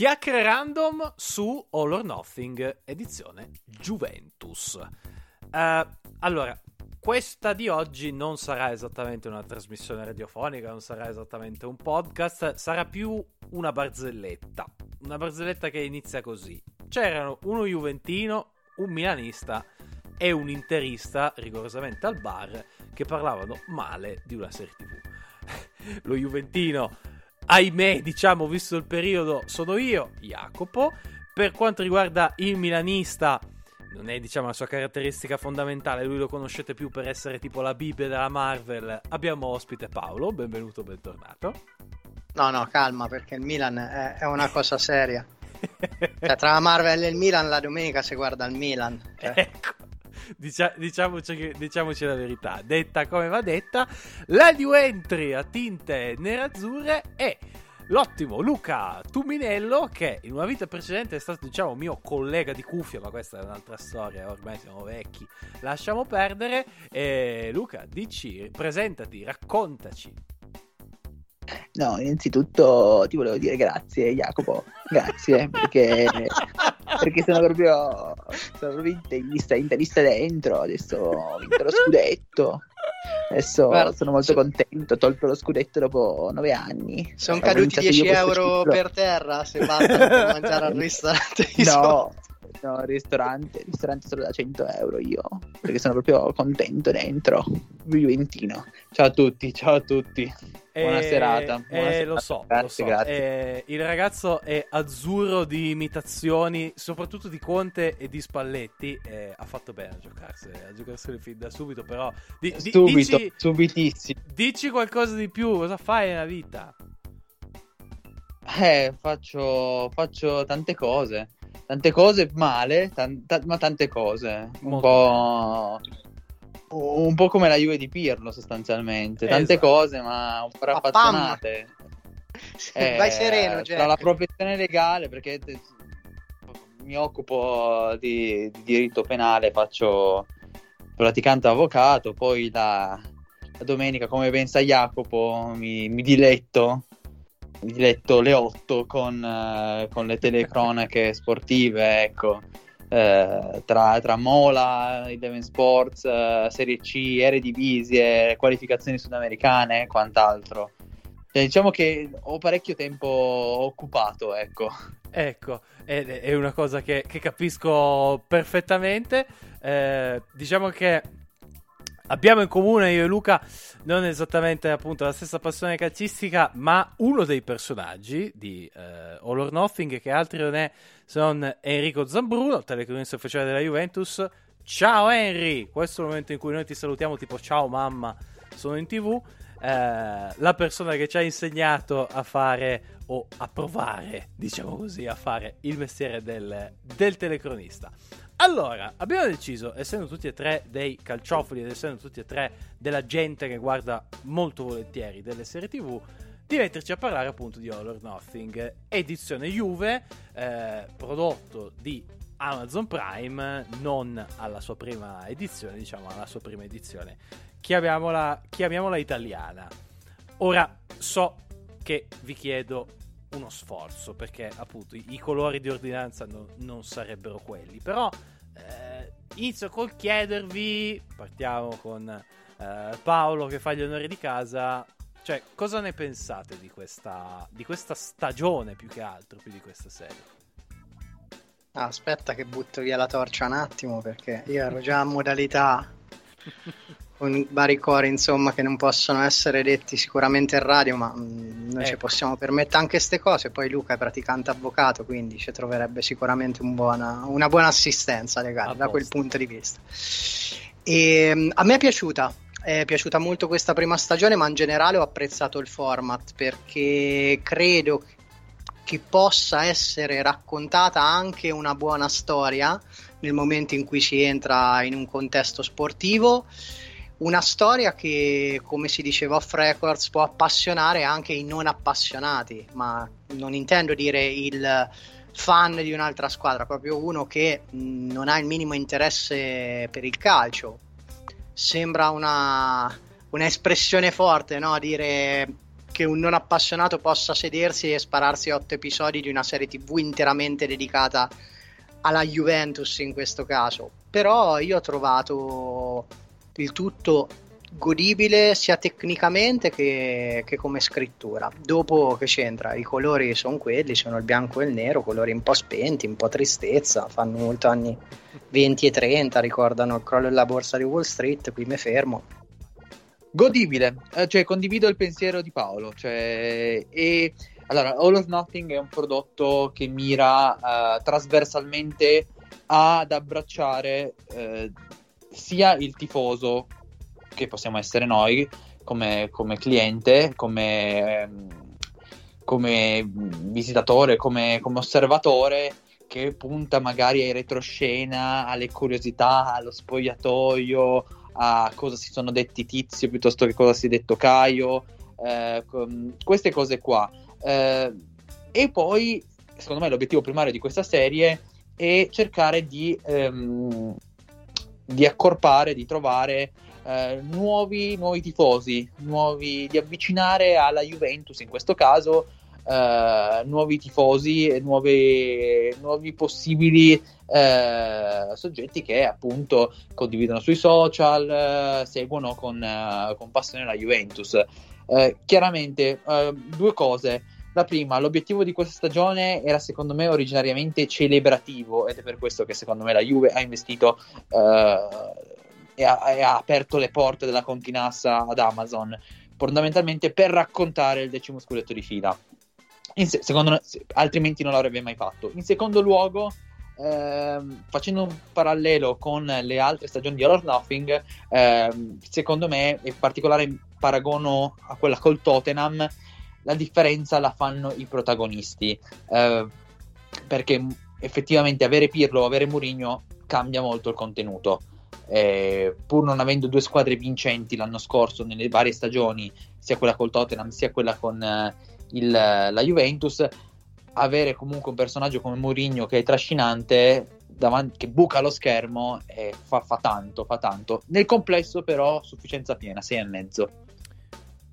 Chiacchiere random su All or Nothing, edizione Juventus. Uh, allora, questa di oggi non sarà esattamente una trasmissione radiofonica, non sarà esattamente un podcast, sarà più una barzelletta. Una barzelletta che inizia così. C'erano uno Juventino, un Milanista e un interista, rigorosamente al bar, che parlavano male di una serie TV. Lo Juventino ahimè, diciamo, visto il periodo, sono io, Jacopo. Per quanto riguarda il milanista, non è, diciamo, la sua caratteristica fondamentale, lui lo conoscete più per essere tipo la Bibbia della Marvel. Abbiamo ospite Paolo, benvenuto, bentornato. No, no, calma, perché il Milan è, è una cosa seria. cioè, tra la Marvel e il Milan, la domenica si guarda il Milan. Cioè. Ecco. Dicia- diciamoci, diciamoci, la verità, detta come va detta, la new entry a tinte nerazzurre è l'ottimo Luca Tuminello che in una vita precedente è stato diciamo mio collega di cuffia, ma questa è un'altra storia, ormai siamo vecchi, lasciamo perdere. E Luca, dici, presentati, raccontaci. No, innanzitutto ti volevo dire grazie Jacopo, grazie perché, perché sono proprio, sono proprio interista, interista dentro, adesso ho vinto lo scudetto, adesso Guarda, sono molto contento, ho tolto lo scudetto dopo nove anni. Sono caduti 10 euro per terra se basta per mangiare al ristorante. No, No, ristorante, ristorante solo da 100 euro io, perché sono proprio contento dentro. Juventino. Ciao a tutti, ciao a tutti. Buona eh, serata. Buona eh, serata. Lo so, grazie, lo so. grazie. Eh, il ragazzo è azzurro di imitazioni, soprattutto di Conte e di Spalletti. Eh, ha fatto bene a giocarsene, a giocarsene fin da subito, però... Di, di, Subito, dici, subitissimo. Dici qualcosa di più, cosa fai nella vita? Eh, faccio, faccio tante cose tante cose male, tan- ta- ma tante cose. Un Molto po'. Un po' come la Juve di Pirlo, sostanzialmente. Tante esatto. cose, ma un po' raffazzonate. Eh, Vai sereno, Jack. Tra la professione legale, perché te- mi occupo di, di, diritto penale, faccio praticante avvocato, poi la, la domenica, come ben sa Jacopo, mi, mi diletto letto le 8 con, uh, con le telecronache sportive, ecco. Uh, tra, tra, Mola, Eleven Sports, uh, Serie C, Eredivisie, qualificazioni sudamericane e quant'altro. Cioè, diciamo che ho parecchio tempo occupato, ecco. Ecco, è, è una cosa che, che capisco perfettamente. Eh, diciamo che abbiamo in comune io e Luca non esattamente appunto la stessa passione calcistica, ma uno dei personaggi di eh, All or Nothing, che altri non è se non Enrico Zambruno, telecronista ufficiale della Juventus. Ciao Henry, questo è il momento in cui noi ti salutiamo tipo ciao mamma, sono in tv. Eh, la persona che ci ha insegnato a fare o a provare, diciamo così, a fare il mestiere del, del telecronista. Allora, abbiamo deciso, essendo tutti e tre dei calciofili ed essendo tutti e tre della gente che guarda molto volentieri delle serie TV, di metterci a parlare appunto di All or Nothing, edizione Juve, eh, prodotto di Amazon Prime, non alla sua prima edizione, diciamo alla sua prima edizione, chiamiamola, chiamiamola italiana. Ora, so che vi chiedo uno sforzo perché appunto i, i colori di ordinanza no, non sarebbero quelli però eh, inizio col chiedervi partiamo con eh, Paolo che fa gli onori di casa. Cioè cosa ne pensate di questa, di questa stagione più che altro più di questa serie? Ah, aspetta che butto via la torcia un attimo perché io ero già a modalità con vari cori insomma che non possono essere detti sicuramente in radio ma mh, mm, noi ecco. ci possiamo permettere anche queste cose poi Luca è praticante avvocato quindi ci troverebbe sicuramente un buona, una buona assistenza legale da quel punto di vista e, mm, a me è piaciuta è piaciuta molto questa prima stagione, ma in generale ho apprezzato il format perché credo che possa essere raccontata anche una buona storia nel momento in cui si entra in un contesto sportivo. Una storia che, come si diceva off records, può appassionare anche i non appassionati, ma non intendo dire il fan di un'altra squadra, proprio uno che non ha il minimo interesse per il calcio. Sembra una, un'espressione forte, no? Dire che un non appassionato possa sedersi e spararsi otto episodi di una serie TV interamente dedicata alla Juventus in questo caso. Però io ho trovato il tutto godibile sia tecnicamente che, che, come scrittura. Dopo che c'entra, i colori sono quelli, sono il bianco e il nero, colori un po' spenti, un po' tristezza, fanno molto anni 20 e 30, ricordano il crollo della borsa di Wall Street, qui mi fermo. Godibile, eh, cioè condivido il pensiero di Paolo, cioè, e allora All of Nothing è un prodotto che mira uh, trasversalmente ad abbracciare uh, sia il tifoso che possiamo essere noi come, come cliente, come, come visitatore, come, come, osservatore che punta magari ai retroscena, alle curiosità, allo spogliatoio, a cosa si sono detti Tizio piuttosto che cosa si è detto Caio, eh, queste cose qua. Eh, e poi, secondo me, l'obiettivo primario di questa serie è cercare di, ehm, di accorpare, di trovare eh, nuovi, nuovi, tifosi, nuovi, di avvicinare alla Juventus in questo caso. Uh, nuovi tifosi e nuovi, possibili uh, soggetti che appunto condividono sui social, uh, seguono con, con, passione la Juventus. chiaramente due cose. La prima, l'obiettivo di questa stagione era secondo me originariamente celebrativo ed è per questo che secondo me la Juve ha investito e ha, e ha aperto le porte della continassa ad Amazon, fondamentalmente per raccontare il decimo scudetto di fila. Se- secondo, altrimenti non l'avrebbe mai fatto. In secondo luogo, ehm, facendo un parallelo con le altre stagioni di All or Nothing, ehm, secondo me, in particolare paragono a quella col Tottenham, la differenza la fanno i protagonisti. Eh, perché effettivamente avere Pirlo o avere Mourinho cambia molto il contenuto eh, pur non avendo due squadre vincenti l'anno scorso nelle varie stagioni, sia quella col Tottenham sia quella con eh, il, la Juventus, avere comunque un personaggio come Mourinho che è trascinante, davanti, che buca lo schermo, eh, fa, fa, tanto, fa tanto. Nel complesso però sufficienza piena, 6 e mezzo.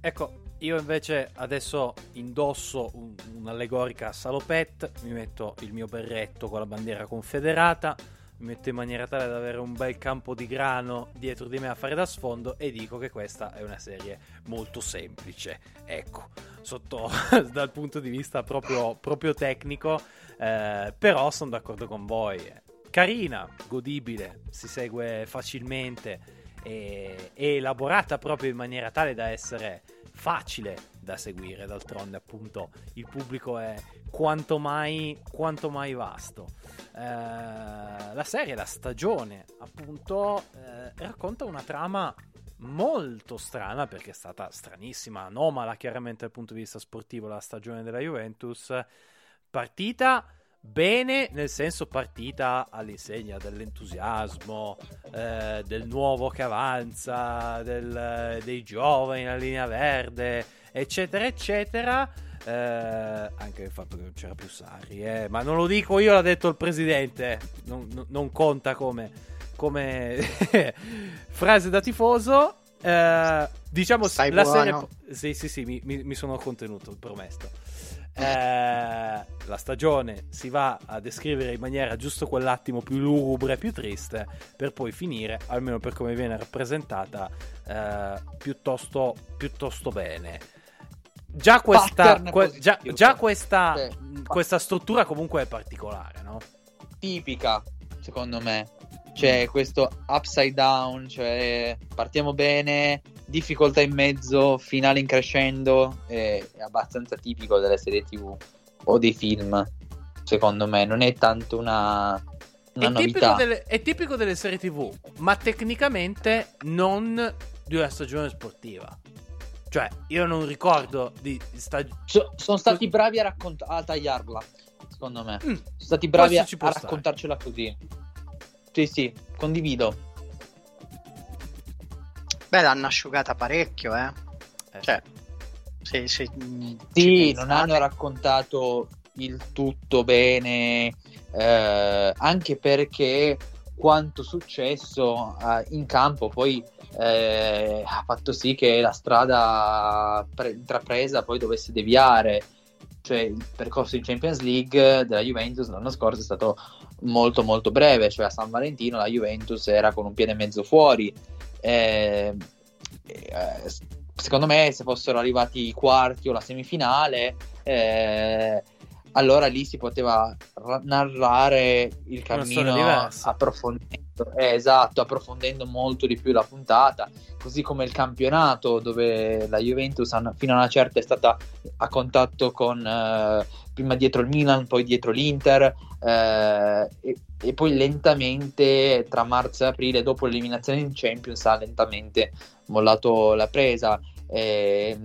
Ecco, io invece adesso indosso un, un'allegorica salopette, mi metto il mio berretto con la bandiera confederata, mi metto in maniera tale da avere un bel campo di grano dietro di me a fare da sfondo e dico che questa è una serie molto semplice. Ecco, sotto dal punto di vista proprio, proprio tecnico, eh, però sono d'accordo con voi. Carina, godibile, si segue facilmente e, e elaborata proprio in maniera tale da essere facile da seguire, d'altronde appunto il pubblico è quanto mai, quanto mai vasto. Eh, la serie, la stagione appunto, eh, racconta una trama molto strana perché è stata stranissima, anomala chiaramente dal punto di vista sportivo la stagione della Juventus, partita bene, nel senso partita all'insegna dell'entusiasmo, eh, del nuovo che avanza, del, dei giovani, la linea verde, eccetera, eccetera. Eh, anche il fatto che non c'era più Sarri, eh. ma non lo dico io, l'ha detto il presidente, non, non conta come, come frase da tifoso. Eh, diciamo Stai la buono. serie. Sì, sì, sì, mi, mi sono contenuto, promesso. Eh, la stagione si va a descrivere in maniera giusto quell'attimo più lugubre, più triste, per poi finire, almeno per come viene rappresentata, eh, piuttosto, piuttosto bene. Già questa, que- già, già questa, sì. questa struttura comunque è particolare, no? Tipica, secondo me. C'è questo upside down, cioè partiamo bene, difficoltà in mezzo, finale in crescendo, è, abbastanza tipico delle serie tv o dei film, secondo me, non è tanto una, una è novità. Tipico delle, è tipico delle serie tv, ma tecnicamente non di una stagione sportiva. Cioè, io non ricordo di stagione. So, sono stati bravi a, raccont- a tagliarla, secondo me. Mm, sono stati bravi a, a raccontarcela così. Sì, sì, condivido. Beh, l'hanno asciugata parecchio, eh. eh. Cioè, se, se, sì, non hanno raccontato il tutto bene, eh, anche perché quanto successo eh, in campo poi eh, ha fatto sì che la strada pre- intrapresa poi dovesse deviare. Cioè, il percorso in Champions League della Juventus l'anno scorso è stato molto molto breve, cioè a San Valentino la Juventus era con un piede e mezzo fuori. Eh, eh, secondo me se fossero arrivati i quarti o la semifinale eh, allora lì si poteva ra- narrare il cammino approfondendo, eh, esatto, approfondendo molto di più la puntata, così come il campionato dove la Juventus fino a una certa è stata a contatto con eh, prima dietro il Milan, poi dietro l'Inter eh, e, e, poi lentamente tra marzo e aprile dopo l'eliminazione in Champions ha lentamente mollato la presa. Eh,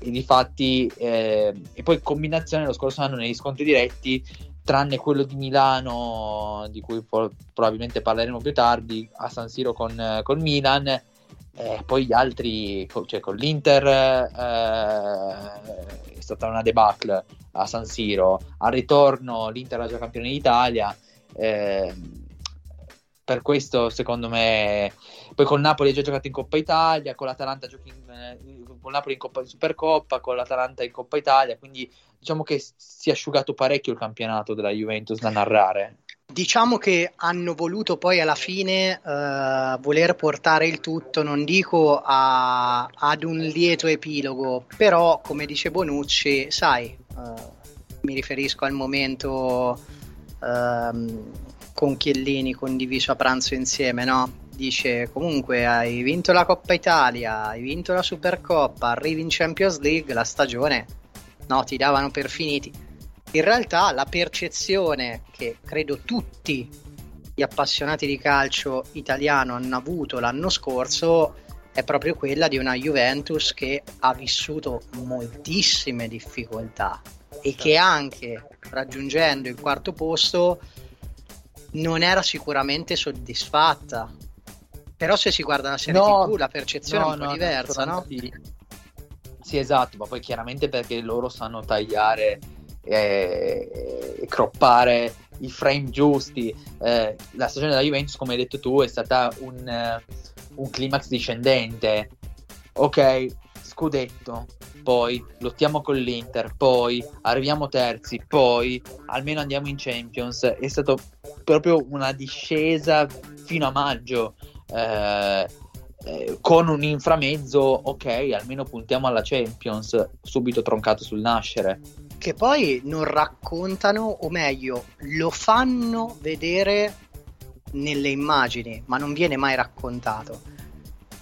e difatti eh, e poi combinazione lo scorso anno negli scontri diretti tranne quello di Milano di cui po- probabilmente parleremo più tardi a San Siro con, con Milan eh, poi gli altri cioè con l'Inter eh, è stata una debacle a San Siro. Al ritorno l'Inter era già campione d'Italia eh, per questo secondo me poi con Napoli ha già giocato in Coppa Italia con l'Atalanta giochi in, eh, con Napoli in Coppa in Supercoppa con l'Atalanta in Coppa Italia quindi diciamo che si è asciugato parecchio il campionato della Juventus da narrare Diciamo che hanno voluto poi alla fine uh, voler portare il tutto, non dico a, ad un lieto epilogo, però come dice Bonucci, sai, uh, mi riferisco al momento uh, con Chiellini condiviso a pranzo insieme, no? Dice comunque hai vinto la Coppa Italia, hai vinto la Supercoppa, arrivi in Champions League, la stagione no, ti davano per finiti. In realtà la percezione che credo tutti gli appassionati di calcio italiano hanno avuto l'anno scorso è proprio quella di una Juventus che ha vissuto moltissime difficoltà e che anche raggiungendo il quarto posto non era sicuramente soddisfatta. Però se si guarda la serie no, TV la percezione no, è un po' no, diversa, no? Sì. esatto, ma poi chiaramente perché loro sanno tagliare e, e croppare i frame giusti. Eh, la stagione della Juventus, come hai detto tu, è stata un, uh, un climax discendente. Ok, scudetto, poi lottiamo con l'Inter, poi arriviamo terzi, poi almeno andiamo in Champions. È stato proprio una discesa fino a maggio. Eh, eh, con un inframezzo, ok, almeno puntiamo alla Champions, subito troncato sul nascere. Che poi non raccontano, o meglio, lo fanno vedere nelle immagini, ma non viene mai raccontato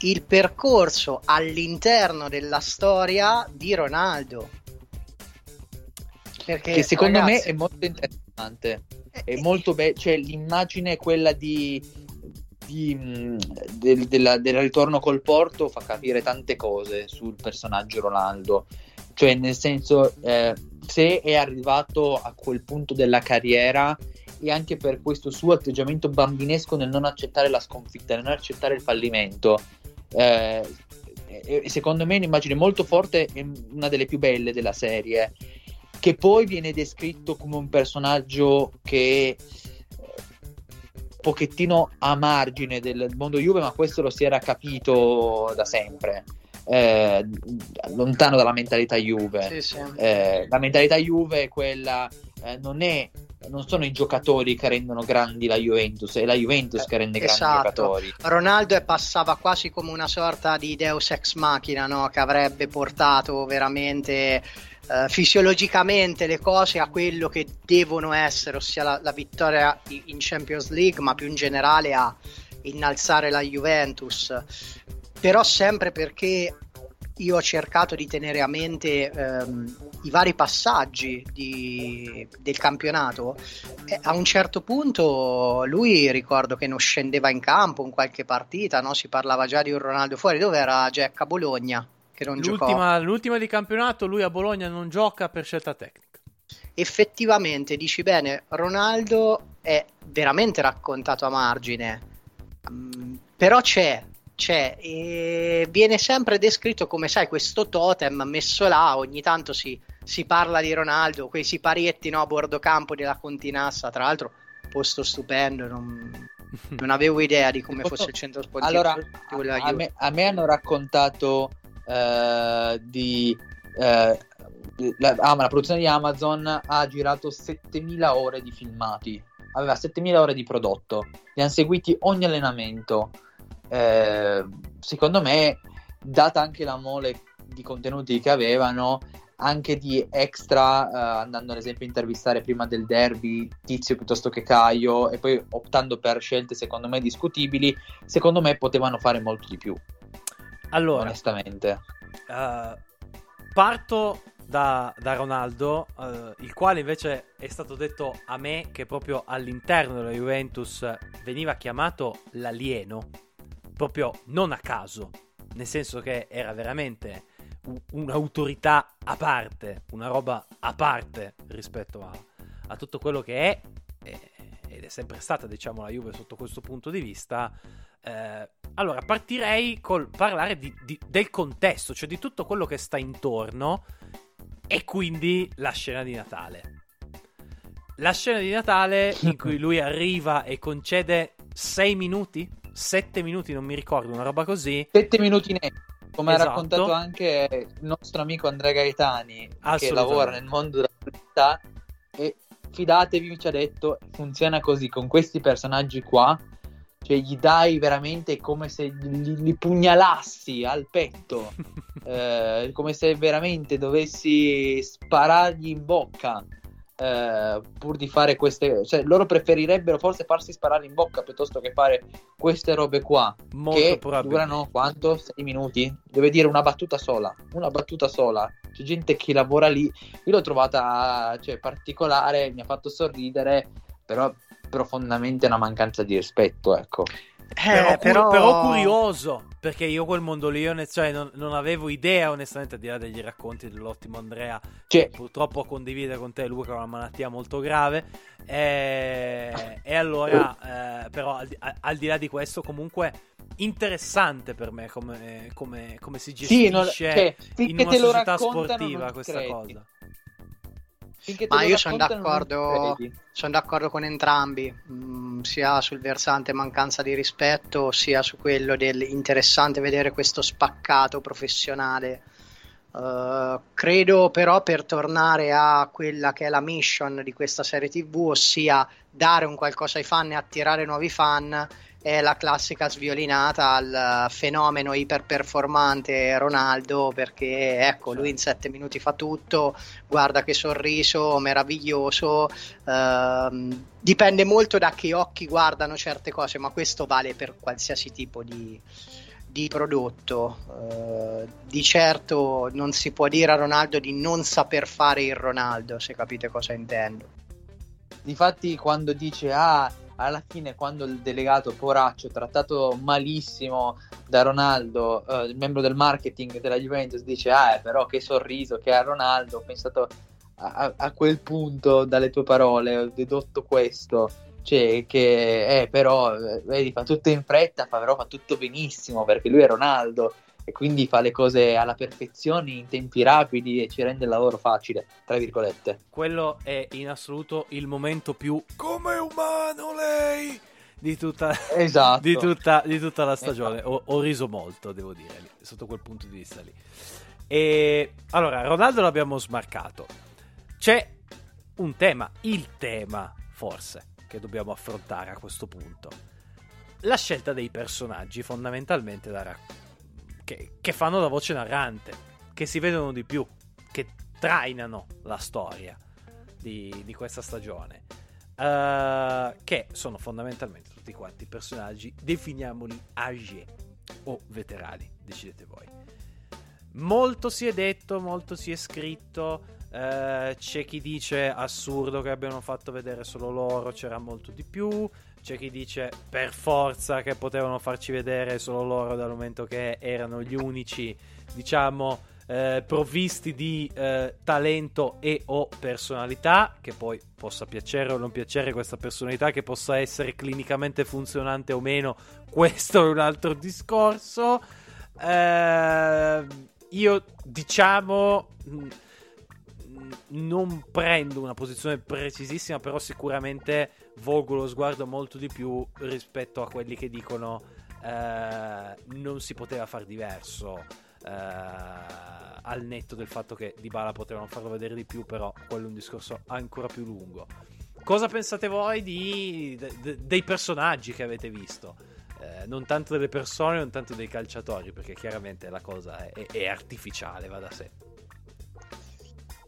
il percorso all'interno della storia di Ronaldo. Perché, che secondo ragazzi, me è molto interessante. È eh, molto bello, cioè l'immagine è quella di, di, mm, del, della, del ritorno col Porto fa capire tante cose sul personaggio Ronaldo. Cioè, nel senso, eh, se è arrivato a quel punto della carriera e anche per questo suo atteggiamento bambinesco nel non accettare la sconfitta, nel non accettare il fallimento eh, secondo me è un'immagine molto forte e una delle più belle della serie che poi viene descritto come un personaggio che pochettino a margine del mondo Juve ma questo lo si era capito da sempre eh, lontano dalla mentalità Juve sì, sì. Eh, la mentalità Juve è quella eh, non è non sono i giocatori che rendono grandi la Juventus, è la Juventus che rende esatto. grandi i giocatori. Ronaldo passava quasi come una sorta di Deus ex machina, no? che avrebbe portato veramente uh, fisiologicamente le cose a quello che devono essere, ossia la, la vittoria in Champions League, ma più in generale a innalzare la Juventus. Però sempre perché io ho cercato di tenere a mente ehm, i vari passaggi di, del campionato, e a un certo punto lui ricordo che non scendeva in campo in qualche partita, no? si parlava già di un Ronaldo fuori, dove era Jack a Bologna? Che non l'ultima, l'ultima di campionato, lui a Bologna non gioca per scelta tecnica. Effettivamente, dici bene, Ronaldo è veramente raccontato a margine, um, però c'è, c'è e viene sempre descritto come sai questo totem messo là ogni tanto si, si parla di Ronaldo quei siparietti no, a bordo campo della Continassa. Tra l'altro posto stupendo non, non avevo idea di come fosse il centro sportivo allora a me, a me, hanno raccontato uh, di uh, la, ah, la produzione di Amazon ha girato 7000 ore di filmati. Aveva 7000 ore di prodotto. Li hanno seguiti ogni allenamento. Eh, secondo me, data anche la mole di contenuti che avevano, anche di extra, uh, andando ad esempio a intervistare prima del derby Tizio piuttosto che Caio e poi optando per scelte secondo me discutibili, secondo me potevano fare molto di più. Allora, onestamente, uh, parto da, da Ronaldo, uh, il quale invece è stato detto a me che proprio all'interno della Juventus veniva chiamato l'alieno proprio non a caso, nel senso che era veramente un'autorità a parte, una roba a parte rispetto a, a tutto quello che è ed è sempre stata diciamo la Juve sotto questo punto di vista. Eh, allora partirei col parlare di, di, del contesto, cioè di tutto quello che sta intorno e quindi la scena di Natale. La scena di Natale in cui lui arriva e concede 6 minuti 7 minuti, non mi ricordo, una roba così. 7 minuti netti, come esatto. ha raccontato anche il nostro amico Andrea Gaetani, che lavora nel mondo della pubblicità. E fidatevi, ci ha detto, funziona così con questi personaggi qua. Cioè, gli dai veramente come se li, li pugnalassi al petto, eh, come se veramente dovessi sparargli in bocca eh, pur di fare queste, cioè loro preferirebbero forse farsi sparare in bocca piuttosto che fare queste robe qua Molto che durano quanto? 6 minuti? Deve dire una battuta sola, una battuta sola. C'è gente che lavora lì, io l'ho trovata cioè, particolare, mi ha fatto sorridere, però profondamente una mancanza di rispetto, ecco. Eh, però, però... però, curioso perché io quel mondo lì cioè, non, non, avevo idea onestamente al di là degli racconti dell'ottimo Andrea cioè... purtroppo condivide con te Luca una malattia molto grave e, e allora eh, però al, al, di là di questo comunque interessante per me come, come, come si gestisce sì, non, cioè, in una società sportiva questa credi. cosa ma io sono d'accordo, sono d'accordo con entrambi, mm, sia sul versante mancanza di rispetto, sia su quello dell'interessante vedere questo spaccato professionale. Uh, credo però per tornare a quella che è la mission di questa serie TV, ossia dare un qualcosa ai fan e attirare nuovi fan, è la classica sviolinata al fenomeno iperperformante Ronaldo perché ecco lui in sette minuti fa tutto guarda che sorriso meraviglioso ehm, dipende molto da che occhi guardano certe cose ma questo vale per qualsiasi tipo di, di prodotto. Eh, di certo non si può dire a Ronaldo di non saper fare il Ronaldo se capite cosa intendo. Difatti quando dice ah alla fine quando il delegato poraccio trattato malissimo da Ronaldo, eh, il membro del marketing della Juventus dice ah però che sorriso che ha Ronaldo, ho pensato a, a quel punto dalle tue parole, ho dedotto questo, cioè che eh, però eh, vedi fa tutto in fretta, fa, però fa tutto benissimo perché lui è Ronaldo e quindi fa le cose alla perfezione in tempi rapidi e ci rende il lavoro facile, tra virgolette. Quello è in assoluto il momento più come umano lei di tutta, esatto. di tutta, di tutta la stagione. Esatto. Ho, ho, riso molto, devo dire, sotto quel punto di vista lì. E allora, Ronaldo l'abbiamo smarcato. C'è un tema, il tema forse, che dobbiamo affrontare a questo punto. La scelta dei personaggi fondamentalmente da raccontare che, che fanno la voce narrante, che si vedono di più, che trainano la storia di, di questa stagione. Uh, che sono fondamentalmente tutti quanti personaggi, definiamoli âgés o veterani, decidete voi. molto si è detto, molto si è scritto. Eh, c'è chi dice assurdo che abbiano fatto vedere solo loro, c'era molto di più. C'è chi dice per forza che potevano farci vedere solo loro dal momento che erano gli unici, diciamo, eh, provvisti di eh, talento e o personalità, che poi possa piacere o non piacere questa personalità, che possa essere clinicamente funzionante o meno, questo è un altro discorso. Eh, io diciamo non prendo una posizione precisissima, però sicuramente volgo lo sguardo molto di più rispetto a quelli che dicono eh, non si poteva far diverso. Eh, al netto del fatto che Di Bala potevano farlo vedere di più, però quello è un discorso ancora più lungo. Cosa pensate voi di, de, de, dei personaggi che avete visto? Eh, non tanto delle persone, non tanto dei calciatori, perché chiaramente la cosa è, è artificiale, va da sé.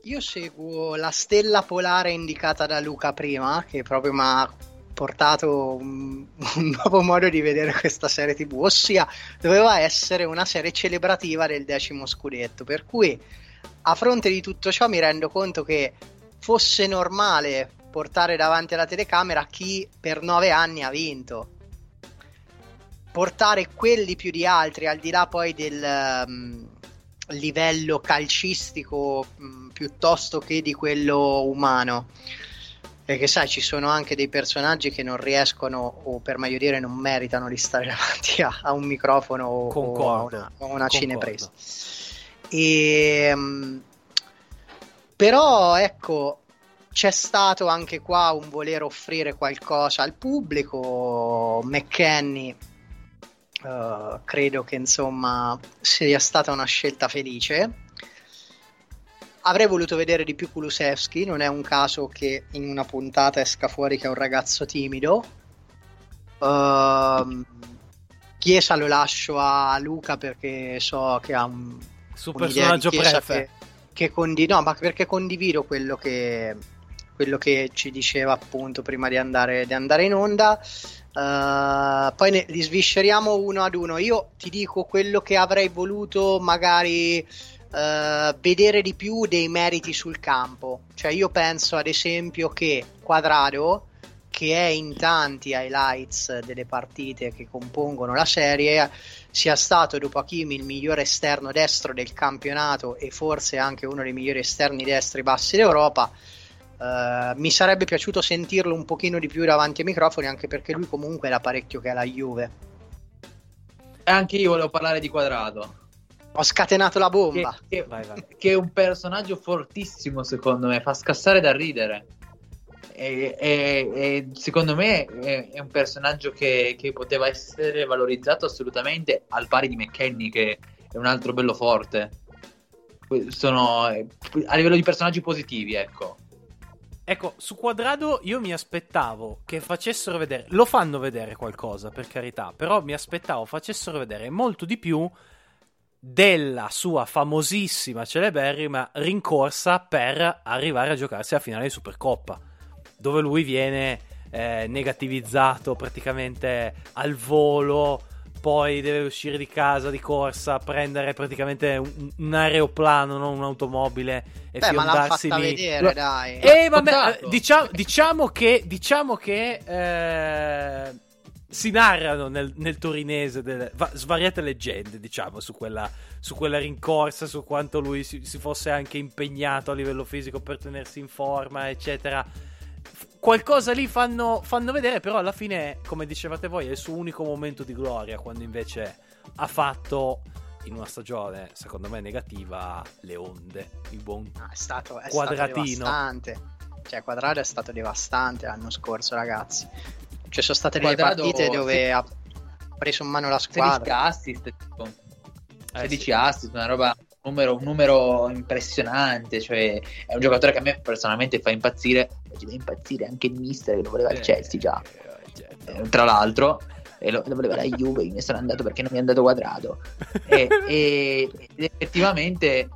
Io seguo la stella polare indicata da Luca prima, che proprio mi ha portato un, un, nuovo modo di vedere questa serie TV, ossia doveva essere una serie celebrativa del decimo scudetto, per cui a fronte di tutto ciò mi rendo conto che fosse normale portare davanti alla telecamera chi per nove anni ha vinto. Portare quelli più di altri, al di là poi del um, livello calcistico um, piuttosto che di quello umano perché sai, ci sono anche dei personaggi che non riescono, o per meglio dire, non meritano di stare davanti a, a un microfono o, o a una, a una cinepresa. E, um, però ecco, c'è stato anche qua un voler offrire qualcosa al pubblico. McKenny uh, credo che insomma sia stata una scelta felice Avrei voluto vedere di più Kulusevski, non è un caso che in una puntata esca fuori che è un ragazzo timido. Uh, Chiesa lo lascio a Luca perché so che ha un suo personaggio. Che, che condi- no, ma perché condivido quello che, quello che ci diceva appunto prima di andare, di andare in onda. Uh, poi ne, li svisceriamo uno ad uno. Io ti dico quello che avrei voluto magari uh, vedere di più dei meriti sul campo. Cioè io penso ad esempio che Quadrado, che è in tanti highlights delle partite che compongono la serie, sia stato dopo Hakimi il migliore esterno destro del campionato e forse anche uno dei migliori esterni destri bassi d'Europa. Uh, mi sarebbe piaciuto sentirlo un pochino di più davanti ai microfoni, anche perché lui comunque era parecchio che è la Juve. E anche io volevo parlare di Quadrado. Ho scatenato la bomba. Che, che, vai, vai. che, è un personaggio fortissimo, secondo me, fa scassare da ridere. E, e, e secondo me è, è un personaggio che, che, poteva essere valorizzato assolutamente al pari di McKenny, che è un altro bello forte. Sono a livello di personaggi positivi, ecco. Ecco, su Quadrado io mi aspettavo che facessero vedere, lo fanno vedere qualcosa per carità, però mi aspettavo facessero vedere molto di più della sua famosissima, celeberrima rincorsa per arrivare a giocarsi la finale di Supercoppa, dove lui viene eh, negativizzato praticamente al volo, poi deve uscire di casa di corsa, prendere praticamente un, un aeroplano, non un'automobile e Beh, fiondarsi ma l'ha lì. vedere, dai. Eh, vabbè, diciamo, diciamo, che, diciamo che eh, si narrano nel, nel torinese delle, va, svariate leggende, diciamo, su quella, su quella, rincorsa, su quanto lui si, si, fosse anche impegnato a livello fisico per tenersi in forma, eccetera. Qualcosa lì fanno, fanno vedere, però alla fine, come dicevate voi, è il suo unico momento di gloria, quando invece ha fatto in una stagione, secondo me, negativa, le onde. Il buon ah, è stato, è quadratino. Stato devastante. Cioè, Quadrado è stato devastante l'anno scorso, ragazzi. Ci sono state delle Quadrado, partite dove se... ha preso in mano la squadra. 16 assist, tipo. 16 eh, sì. assist, una roba numero, un numero, impressionante. Cioè, è un giocatore che a me personalmente fa impazzire. Faceva impazzire anche il mister che lo voleva il Chelsea già. Eh, eh, tra l'altro, e lo, lo voleva la Juve. Io ne sono andato perché non mi è andato quadrato. e, e, effettivamente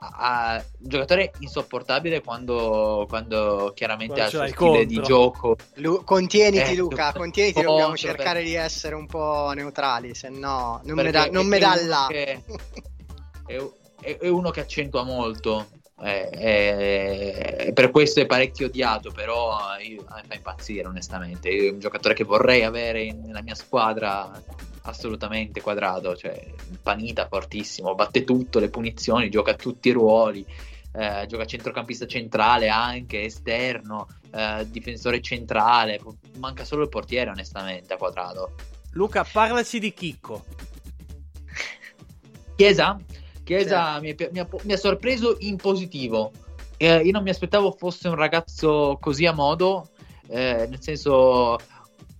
a, un giocatore insopportabile quando, quando chiaramente quando ha il suo stile di gioco. Lu- contieniti, eh, Luca, contieniti. Dobbiamo cercare per... di essere un po' neutrali, se no non dà, non me dà là. È, è, è uno che accentua molto. Eh, per questo è parecchio odiato, però io, a me fa impazzire onestamente. È un giocatore che vorrei avere in, nella mia squadra assolutamente quadrato, cioè panita fortissimo, batte tutto, le punizioni, gioca a tutti i ruoli, eh, gioca centrocampista centrale anche, esterno, eh, difensore centrale, manca solo il portiere onestamente a quadrato. Luca, parlaci di Chicco. Chiesa? Chiesa sì. mi, mi, ha, mi, ha, sorpreso in positivo. Eh, io non mi aspettavo fosse un ragazzo così a modo, eh, nel senso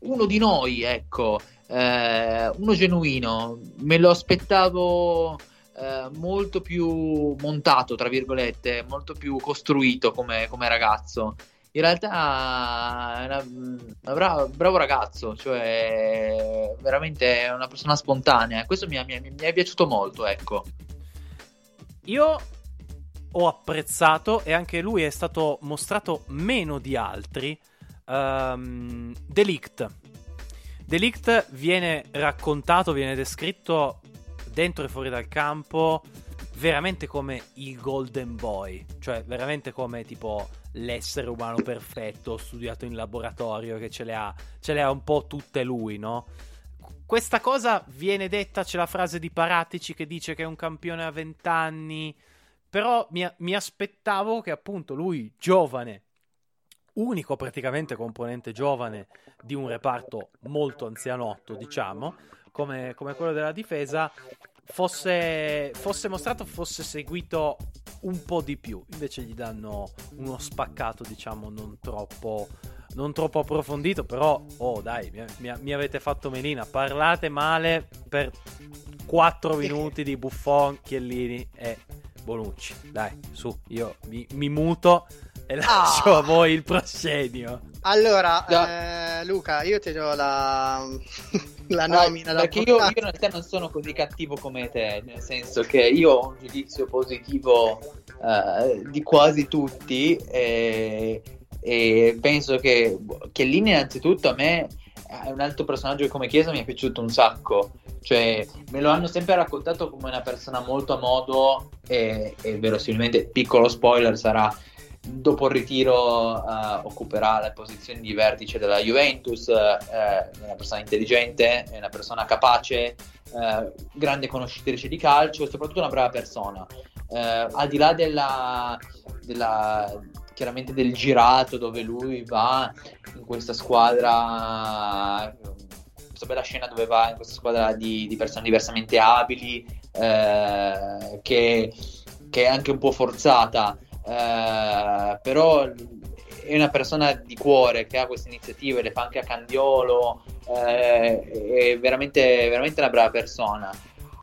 uno di noi, ecco, eh, uno genuino. Me lo aspettavo eh, molto più montato, tra virgolette, molto più costruito come, come ragazzo. In realtà è una, una bravo, bravo, ragazzo, cioè veramente una persona spontanea. Questo mi, mi, mi è piaciuto molto, ecco. Io ho apprezzato e anche lui è stato mostrato meno di altri. Um, Delict. Delict viene raccontato, viene descritto dentro e fuori dal campo veramente come il golden boy, cioè veramente come tipo l'essere umano perfetto, studiato in laboratorio, che ce le ha, ce le ha un po' tutte lui, no? Questa cosa viene detta, c'è la frase di Paratici che dice che è un campione a 20 anni, però mi, mi aspettavo che appunto lui, giovane, unico praticamente componente giovane di un reparto molto anzianotto, diciamo, come, come quello della difesa, fosse, fosse mostrato, fosse seguito un po' di più. Invece gli danno uno spaccato, diciamo, non troppo, non troppo approfondito. Però, oh dai, mi, mi, mi avete fatto melina. Parlate male per 4 minuti di Buffon, Chiellini e Bonucci. Dai, su, io mi, mi muto e lascio ah. a voi il proscenio. Allora, no. eh, Luca, io ti do la, la nomina. Ah, perché io, io, in realtà non sono così cattivo come te, nel senso che io ho un giudizio positivo eh, di quasi tutti e, e penso che Chiellini innanzitutto a me è un altro personaggio che come Chiesa mi è piaciuto un sacco. Cioè, me lo hanno sempre raccontato come una persona molto a modo e, e verosimilmente, piccolo spoiler, sarà dopo il ritiro uh, occuperà le posizioni di vertice della Juventus, uh, è una persona intelligente, è una persona capace, uh, grande conoscitrice di calcio e soprattutto una brava persona. al di là della, della, chiaramente del girato dove lui va in questa squadra, questa bella scena dove va in questa squadra di, di persone diversamente abili, che, che è anche un po' forzata. Eh, però è una persona di cuore che ha queste iniziative, le fa anche a Candiolo, eh, è veramente, veramente una brava persona.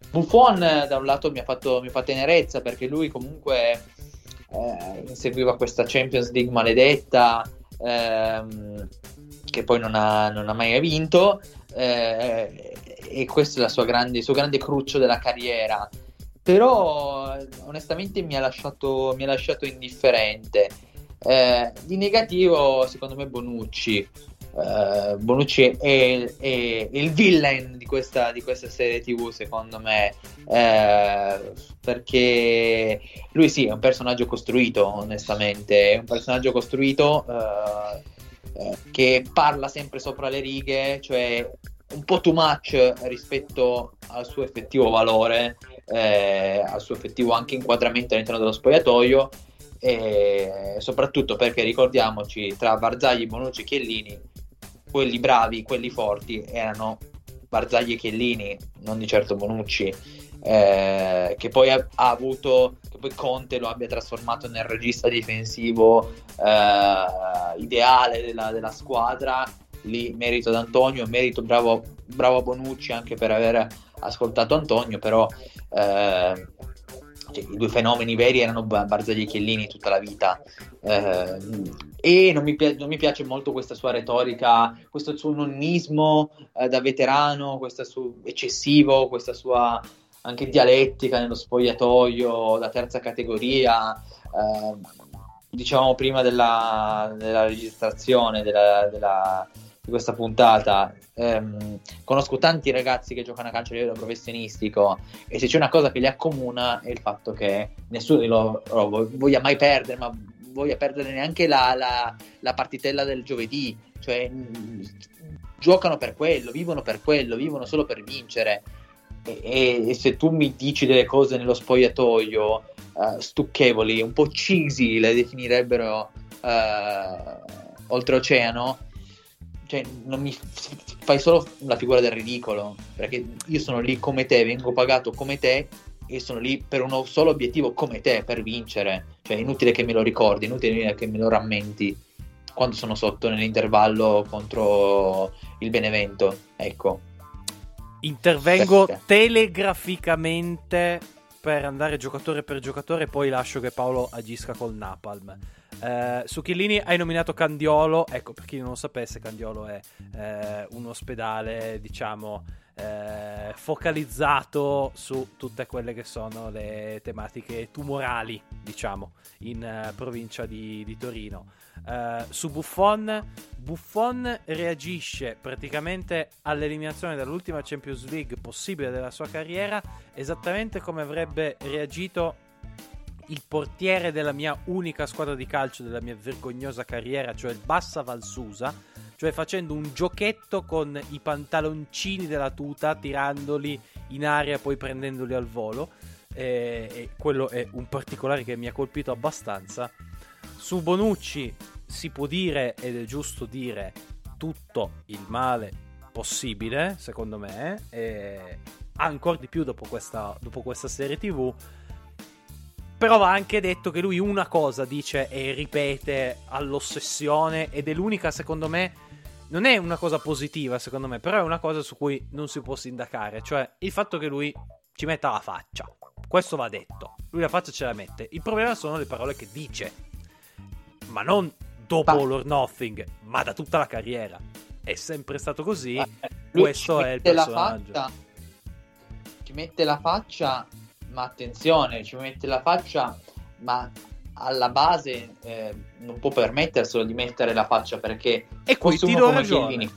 Buffon da un lato mi ha fatto, mi fa tenerezza perché lui comunque eh, inseguiva questa Champions League maledetta ehm, che poi non ha, non ha mai vinto eh, e questo è grande, il suo grande cruccio della carriera però onestamente mi ha lasciato, mi ha lasciato indifferente. Eh, di negativo, secondo me, Bonucci. Eh, Bonucci è, è, il villain di questa, di questa, serie TV, secondo me, eh, perché lui sì, è un personaggio costruito, onestamente, è un personaggio costruito eh, che parla sempre sopra le righe, cioè un po' too much rispetto al suo effettivo valore al suo effettivo anche inquadramento all'interno dello spogliatoio e soprattutto perché ricordiamoci tra Barzagli, Bonucci e Chiellini quelli bravi, quelli forti erano Barzagli e Chiellini non di certo Bonucci eh, che poi ha, ha, avuto che poi Conte lo abbia trasformato nel regista difensivo eh, ideale della, della, squadra. Lì merito ad Antonio merito bravo, bravo Bonucci anche per aver ascoltato Antonio però eh, cioè, i due fenomeni veri erano Barzagli e Chiellini tutta la vita eh, e non mi, pi- non mi, piace molto questa sua retorica, questo suo nonnismo eh, da veterano, questo suo eccessivo, questa sua anche dialettica nello spogliatoio, la terza categoria. Eh, diciamo prima della, della registrazione della, della, di questa puntata. Um, conosco tanti ragazzi che giocano a calcio a livello professionistico e se c'è una cosa che li accomuna è il fatto che nessuno di loro voglia mai perdere, ma voglia perdere neanche la, la, la partitella del giovedì. Cioè, mh, giocano per quello, vivono per quello, vivono solo per vincere. E, e se tu mi dici delle cose nello spogliatoio uh, stucchevoli, un po' cheesy, le definirebbero uh, oltreoceano, cioè non mi fai solo la figura del ridicolo perché io sono lì come te vengo pagato come te e sono lì per uno solo obiettivo come te per vincere. Cioè è inutile che me lo ricordi inutile che me lo rammenti quando sono sotto nell'intervallo contro il Benevento ecco. Intervengo Perché? telegraficamente per andare giocatore per giocatore e poi lascio che Paolo agisca col Napalm eh, su Chiellini hai nominato Candiolo, ecco per chi non lo sapesse, Candiolo è eh, un ospedale, diciamo, eh, focalizzato su tutte quelle che sono le tematiche tumorali, diciamo, in uh, provincia di, di Torino. Uh, su Buffon, Buffon reagisce praticamente all'eliminazione dall'ultima Champions League possibile della sua carriera esattamente come avrebbe reagito il portiere della mia unica squadra di calcio della mia vergognosa carriera, cioè il Bassa Valsusa, cioè facendo un giochetto con i pantaloncini della tuta, tirandoli in aria, poi prendendoli al volo. E, e quello è un particolare che mi ha colpito abbastanza. Su Bonucci si può dire, ed è giusto dire, tutto il male possibile, secondo me, e ancora di più dopo questa, dopo questa serie TV però va anche detto che lui una cosa dice e ripete all'ossessione ed è l'unica secondo me non è una cosa positiva secondo me, però è una cosa su cui non si può sindacare, cioè il fatto che lui ci metta la faccia. Questo va detto. Lui la faccia ce la mette. Il problema sono le parole che dice. Ma non dopo All or Nothing, ma da tutta la carriera. È sempre stato così. Eh, Questo è il personaggio. Faccia, ci mette la faccia ma attenzione, ci mette la faccia, ma alla base eh, non può permetterselo di mettere la faccia perché e qui ti do ragione.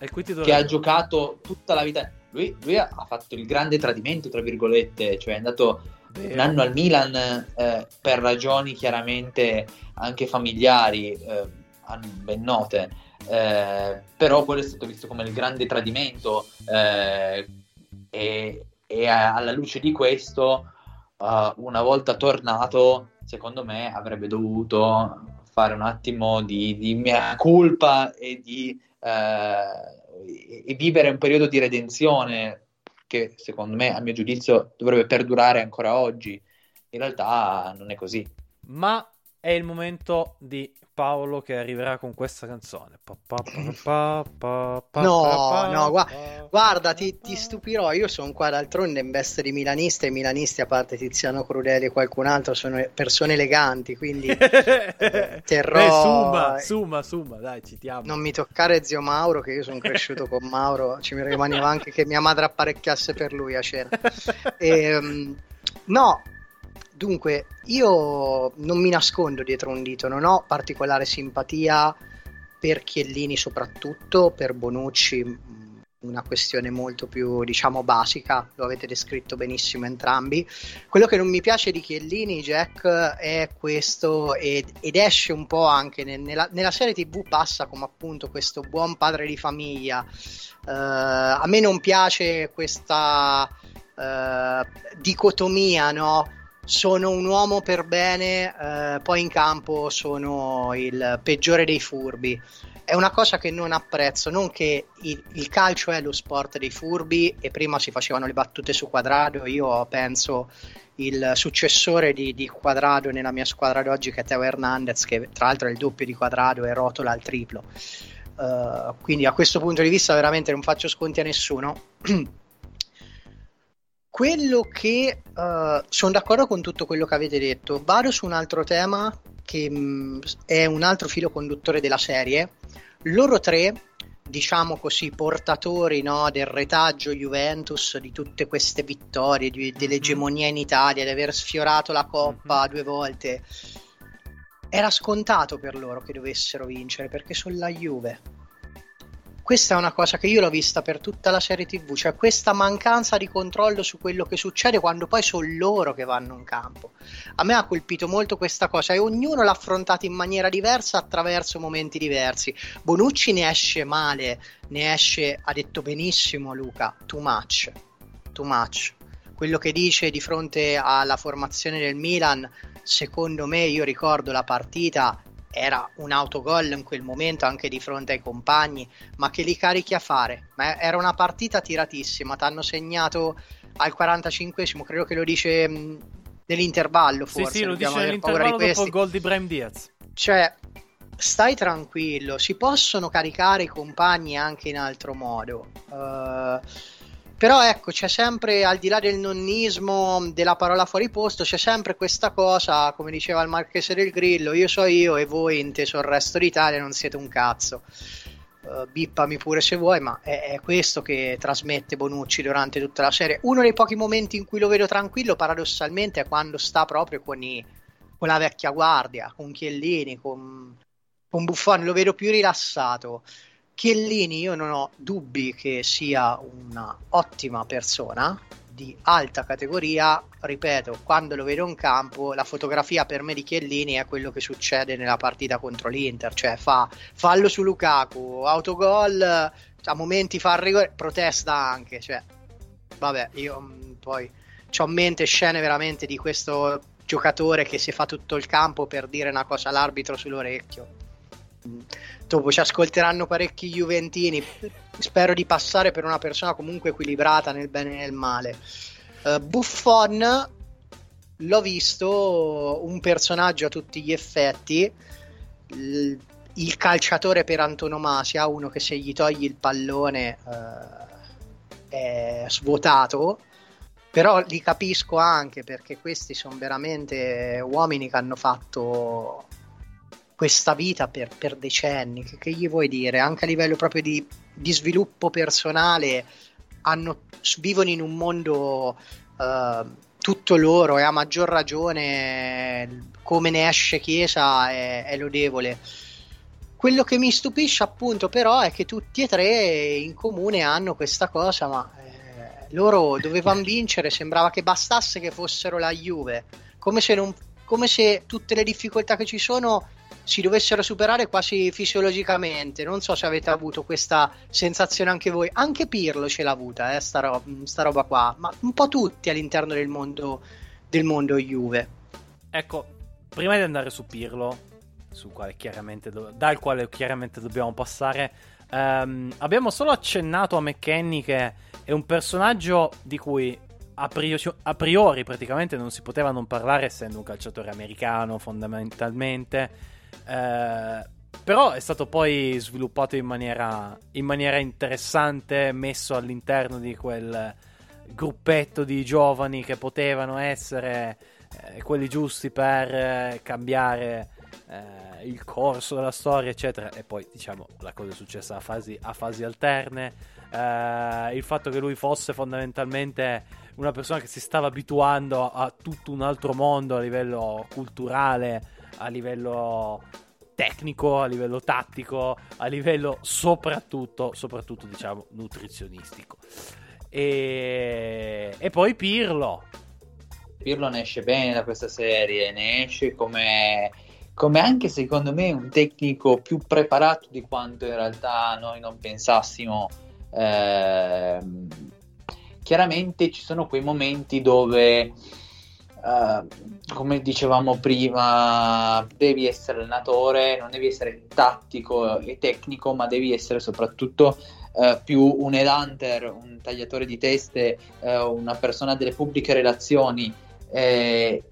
e qui ti do che ragione. ha giocato tutta la vita. Lui, lui, ha fatto il grande tradimento, tra virgolette, cioè è andato Vero. un anno al Milan eh, per ragioni chiaramente anche familiari, eh, ben note. Eh, però quello è stato visto come il grande tradimento eh, e, e alla luce di questo, uh, una volta tornato, secondo me avrebbe dovuto fare un attimo di, di mia colpa e di uh, e vivere un periodo di redenzione che secondo me, a mio giudizio, dovrebbe perdurare ancora oggi. In realtà non è così. Ma è il momento di Paolo che arriverà con questa canzone. no, no, gu- guarda, ti, ti, stupirò. Io sono qua d'altronde in veste di milanista. E milanisti, a parte Tiziano Crudeli e qualcun altro, sono persone eleganti. Quindi eh, terrò. Beh, summa, summa, summa, dai, citiamo. Non mi toccare zio Mauro, che io sono cresciuto con Mauro. Ci mi rimaneva anche che mia madre apparecchiasse per lui a cena. E, um, no, Dunque, io non mi nascondo dietro un dito, non ho particolare simpatia per Chiellini soprattutto, per Bonucci mm, una questione molto più, diciamo, basica, lo avete descritto benissimo entrambi. Quello che non mi piace di Chiellini, Jack, è questo, ed, ed esce un po' anche nel, nella, nella, serie TV, passa come appunto questo buon padre di famiglia. Uh, a me non piace questa uh, dicotomia, no? Sono un uomo per bene, eh, poi in campo sono il peggiore dei furbi. È una cosa che non apprezzo, non che il, il, calcio è lo sport dei furbi e prima si facevano le battute su Quadrado, io penso il successore di, di Quadrado nella mia squadra d'oggi che è Teo Hernandez, che tra l'altro è il doppio di Quadrado e rotola al triplo. Uh, quindi a questo punto di vista veramente non faccio sconti a nessuno. quello che uh, sono d'accordo con tutto quello che avete detto. Vado su un altro tema che mh, mm, è un altro filo conduttore della serie. Loro tre, diciamo così, portatori no, del retaggio Juventus, di tutte queste vittorie, di, dell'egemonia in Italia, di aver sfiorato la Coppa due volte. Era scontato per loro che dovessero vincere perché sono la Juve. Questa è una cosa che io l'ho vista per tutta la serie TV, cioè questa mancanza di controllo su quello che succede quando poi sono loro che vanno in campo. A me ha colpito molto questa cosa e ognuno l'ha affrontata in maniera diversa attraverso momenti diversi. Bonucci ne esce male, ne esce, ha detto benissimo Luca, too much, too much. Quello che dice di fronte alla formazione del Milan, secondo me, io ricordo la partita era un autogol in quel momento anche di fronte ai compagni, ma che li carichi a fare? Ma era una partita tiratissima, ti hanno segnato al 45esimo, credo che lo dice mh, nell'intervallo forse. Sì, sì, lo dice nell'intervallo di dopo il gol di Brahim Diaz. Cioè, stai tranquillo, si possono caricare i compagni anche in altro modo. Uh, però ecco, c'è sempre, al di là del nonnismo, della parola fuori posto, c'è sempre questa cosa, come diceva il Marchese del Grillo, io so io e voi, inteso il resto d'Italia, non siete un cazzo. Uh, bippami pure se vuoi, ma è, è, questo che trasmette Bonucci durante tutta la serie. Uno dei pochi momenti in cui lo vedo tranquillo, paradossalmente, è quando sta proprio con, i, con la vecchia guardia, con Chiellini, con, con Buffon, lo vedo più rilassato. Chiellini io non ho dubbi che sia una ottima persona di alta categoria, ripeto, quando lo vedo in campo, la fotografia per me di Chiellini è quello che succede nella partita contro l'Inter, cioè fa fallo su Lukaku, autogol, a momenti fa rigore, protesta anche, cioè vabbè, io mm, poi ho in mente scene veramente di questo giocatore che si fa tutto il campo per dire una cosa all'arbitro sull'orecchio dopo ci ascolteranno parecchi Juventini. Spero di passare per una persona comunque equilibrata nel bene e nel male. Uh, Buffon l'ho visto un personaggio a tutti gli effetti. Il, il calciatore per antonomasia, uno che se gli togli il pallone uh, è svuotato. Però li capisco anche perché questi sono veramente uomini che hanno fatto questa vita per, per decenni, che, che, gli vuoi dire? Anche a livello proprio di, di sviluppo personale, hanno, vivono in un mondo uh, tutto loro e a maggior ragione come ne esce Chiesa è, è lodevole. Quello che mi stupisce appunto però è che tutti e tre in comune hanno questa cosa, ma eh, loro dovevano vincere, sembrava che bastasse che fossero la Juve, come se, non, come se tutte le difficoltà che ci sono si dovessero superare quasi fisiologicamente. Non so se avete avuto questa sensazione anche voi. Anche Pirlo ce l'ha avuta, eh, sta, ro- sta roba qua, ma un po' tutti all'interno del mondo, del mondo Juve. Ecco, prima di andare su Pirlo, su quale do- dal quale chiaramente dobbiamo passare, ehm, abbiamo solo accennato a McKenny che è un personaggio di cui a priori, a priori, praticamente non si poteva non parlare essendo un calciatore americano fondamentalmente eh, però è stato poi sviluppato in maniera, in maniera interessante, messo all'interno di quel gruppetto di giovani che potevano essere eh, quelli giusti per eh, cambiare eh, il corso della storia, eccetera. E poi, diciamo, la cosa è successa a fasi, a fasi alterne. Eh, il fatto che lui fosse fondamentalmente una persona che si stava abituando a, a tutto un altro mondo a livello culturale, a livello tecnico, a livello tattico, a livello soprattutto, soprattutto diciamo, nutrizionistico. E, e poi Pirlo. Pirlo ne esce bene da questa serie, ne esce come, come anche secondo me un tecnico più preparato di quanto in realtà noi non pensassimo. Eh, chiaramente ci sono quei momenti dove Uh, come dicevamo prima, devi essere allenatore, non devi essere tattico e tecnico, ma devi essere soprattutto uh, più un headhunter, un tagliatore di teste, uh, una persona delle pubbliche relazioni. Eh,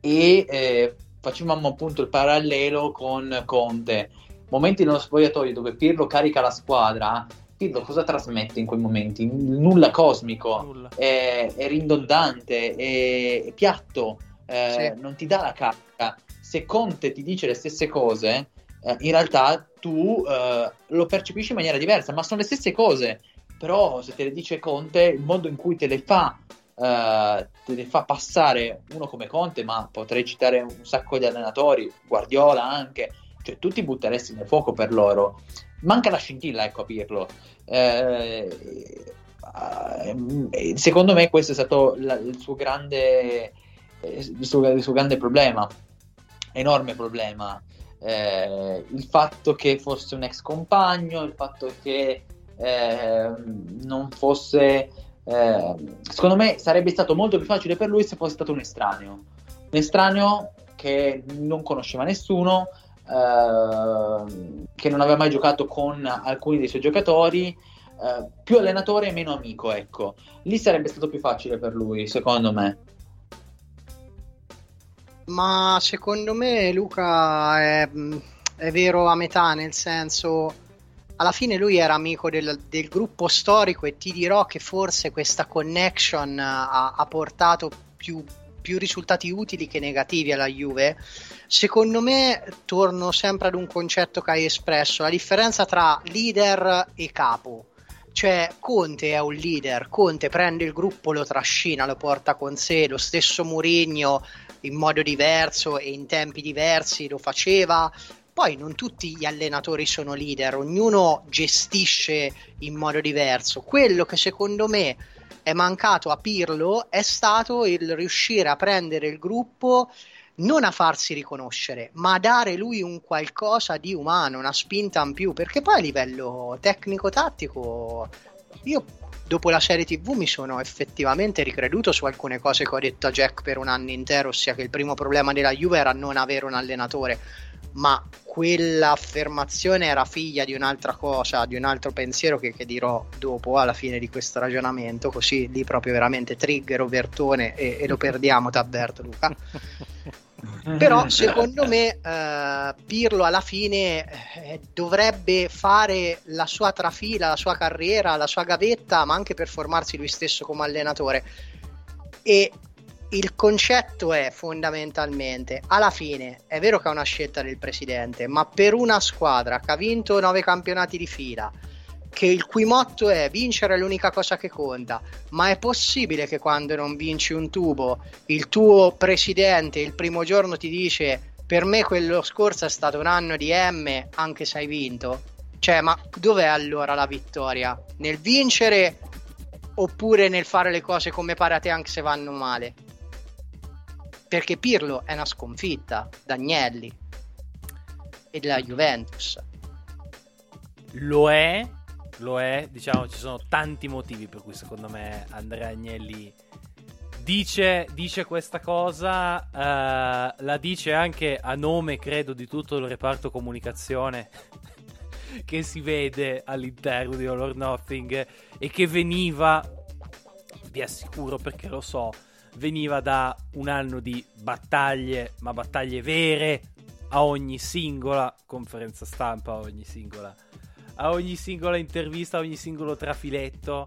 e eh, facevamo appunto il parallelo con Conte. Momenti nello spogliatoio dove Pirlo carica la squadra, Pirlo cosa trasmette in quei momenti? Nulla cosmico, Nulla. È, è, ridondante, è, è piatto, eh, sì. non ti dà la carica. Se Conte ti dice le stesse cose, eh, in realtà tu eh, lo percepisci in maniera diversa, ma sono le stesse cose. Però se te le dice Conte, il modo in cui te le fa, eh, te le fa passare uno come Conte, ma potrei citare un sacco di allenatori, Guardiola anche, cioè tu ti butteresti nel fuoco per loro manca la scintilla, ecco, a Pirlo. Eh, eh, secondo me questo è stato la, il, suo grande, il, suo, il suo grande problema, enorme problema. Eh, il fatto che fosse un ex compagno, il fatto che eh, non fosse... Eh, secondo me sarebbe stato molto più facile per lui se fosse stato un estraneo. Un estraneo che non conosceva nessuno, eh, che non aveva mai giocato con alcuni dei suoi giocatori, eh, più allenatore e meno amico, ecco. Lì sarebbe stato più facile per lui, secondo me. Ma secondo me Luca è, è vero a metà, nel senso alla fine lui era amico del, del, gruppo storico e ti dirò che forse questa connection ha, ha portato più, più, risultati utili che negativi alla Juve. Secondo me torno sempre ad un concetto che hai espresso, la differenza tra leader e capo. Cioè, Conte è un leader, Conte prende il gruppo, lo trascina, lo porta con sé, lo stesso Mourinho in modo diverso e in tempi diversi lo faceva. Poi non tutti gli allenatori sono leader, ognuno gestisce in modo diverso. Quello che secondo me è mancato a Pirlo è stato il riuscire a prendere il gruppo non a farsi riconoscere, ma a dare lui un qualcosa di umano, una spinta in più, perché poi a livello tecnico-tattico io dopo la serie TV mi sono effettivamente ricreduto su alcune cose che ho detto a Jack per un anno intero, ossia che il primo problema della Juve era non avere un allenatore, ma quell'affermazione era figlia di un'altra cosa, di un altro pensiero che, che dirò dopo alla fine di questo ragionamento, così lì proprio veramente trigger Bertone e, e lo perdiamo, t'avverto Luca. Però secondo me eh, Pirlo alla fine eh, dovrebbe fare la sua trafila, la sua carriera, la sua gavetta, ma anche per formarsi lui stesso come allenatore. E il concetto è fondamentalmente, alla fine è vero che è una scelta del presidente, ma per una squadra che ha vinto nove campionati di fila, che il cui motto è vincere è l'unica cosa che conta, ma è possibile che quando non vinci un tubo il tuo presidente il primo giorno ti dice per me quello scorso è stato un anno di M anche se hai vinto? Cioè, ma dov'è allora la vittoria? Nel vincere oppure nel fare le cose come pare a te anche se vanno male? Perché Pirlo è una sconfitta d'Agnelli e della Juventus. Lo è, lo è, diciamo ci sono tanti motivi per cui secondo me Andrea Agnelli dice, dice questa cosa, uh, la dice anche a nome credo di tutto il reparto comunicazione che si vede all'interno di All or Nothing e che veniva, vi assicuro perché lo so, veniva da un anno di battaglie, ma battaglie vere a ogni singola conferenza stampa, a ogni singola a ogni singola intervista, a ogni singolo trafiletto.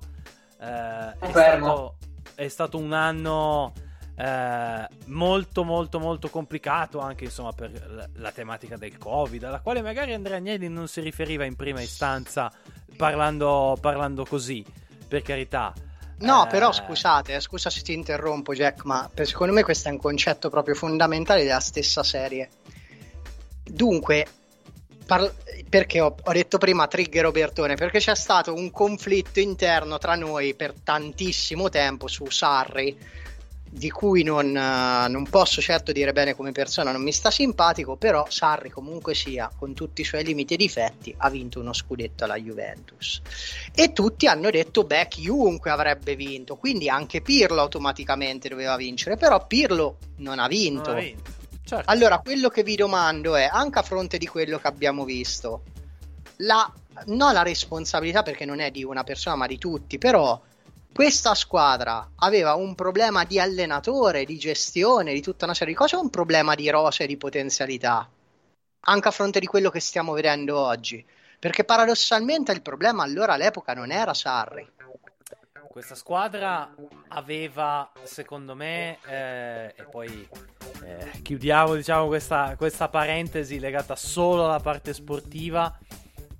Eh, è, stato, è, stato, un anno eh, molto molto molto complicato anche insomma per la, la, tematica del covid alla quale magari Andrea Agnelli non si riferiva in prima istanza parlando, parlando così per carità No, eh... però scusate, eh, scusa se ti interrompo Jack, ma secondo me questo è un concetto proprio fondamentale della stessa serie. Dunque, Parla- perché ho, ho, detto prima trigger Obertone? Perché c'è stato un conflitto interno tra noi per tantissimo tempo su Sarri, di cui non, uh, non, posso certo dire bene come persona, non mi sta simpatico, però Sarri comunque sia, con tutti i suoi limiti e difetti, ha vinto uno scudetto alla Juventus. E tutti hanno detto, beh, chiunque avrebbe vinto, quindi anche Pirlo automaticamente doveva vincere, però Pirlo non ha vinto. Non ha vinto Certo. Allora, quello che vi domando è, anche a fronte di quello che abbiamo visto, la, non la responsabilità perché non è di una persona ma di tutti, però questa squadra aveva un problema di allenatore, di gestione, di tutta una serie di cose, un problema di rose e di potenzialità, anche a fronte di quello che stiamo vedendo oggi. Perché paradossalmente il problema allora all'epoca non era Sarri, questa squadra aveva, secondo me, eh, e poi eh, chiudiamo diciamo, questa, questa parentesi legata solo alla parte sportiva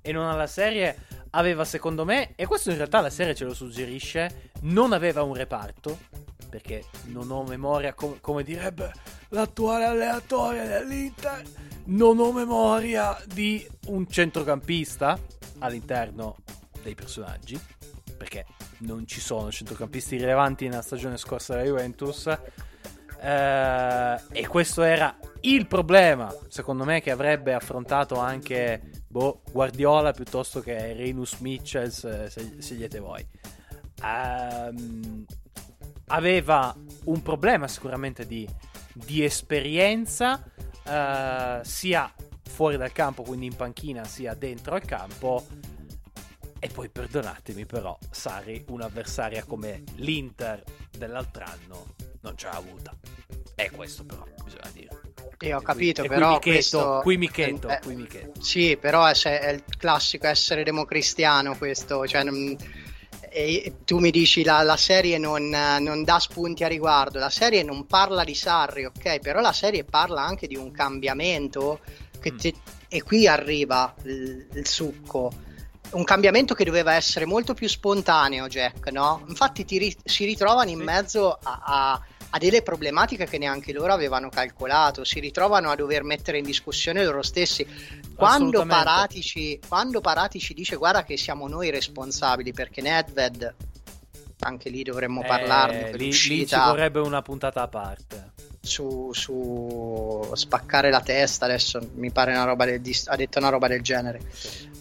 e non alla serie, aveva secondo me, e questo in realtà la serie ce lo suggerisce, non aveva un reparto, perché non ho memoria, com- come direbbe l'attuale allenatore dell'Inter, non ho memoria di un centrocampista all'interno dei personaggi, perché non ci sono centrocampisti rilevanti nella stagione scorsa della Juventus. Eh, e questo era il problema, secondo me, che avrebbe affrontato anche boh, Guardiola piuttosto che Renus Mitchells, eh, scegliete voi. Um, aveva un problema sicuramente di, di esperienza, uh, sia fuori dal campo, quindi in panchina, sia dentro al campo. E poi perdonatemi, però, Sari, un'avversaria come l'Inter dell'altro anno, non ce l'ha avuta. E questo, però, bisogna dire. Io ho capito, e però. Qui Michetto, questo... qui Michetto, eh, qui Michetto. Sì, però è, è, il classico essere democristiano questo. Cioè, e tu mi dici la, la serie non, non, dà spunti a riguardo. La serie non parla di Sarri, ok? Però la serie parla anche di un cambiamento. Mm. Ti, e qui arriva il, il succo un cambiamento che doveva essere molto più spontaneo, Jack, no? Infatti ri- si ritrovano in mezzo a, a, a, delle problematiche che neanche loro avevano calcolato, si ritrovano a dover mettere in discussione loro stessi. Quando Paratici, quando Paratici dice guarda che siamo noi responsabili perché Nedved, anche lì dovremmo eh, parlarne lì. Lì ci vorrebbe una puntata a parte. Su, su, spaccare la testa adesso mi pare una roba del, ha detto una roba del genere.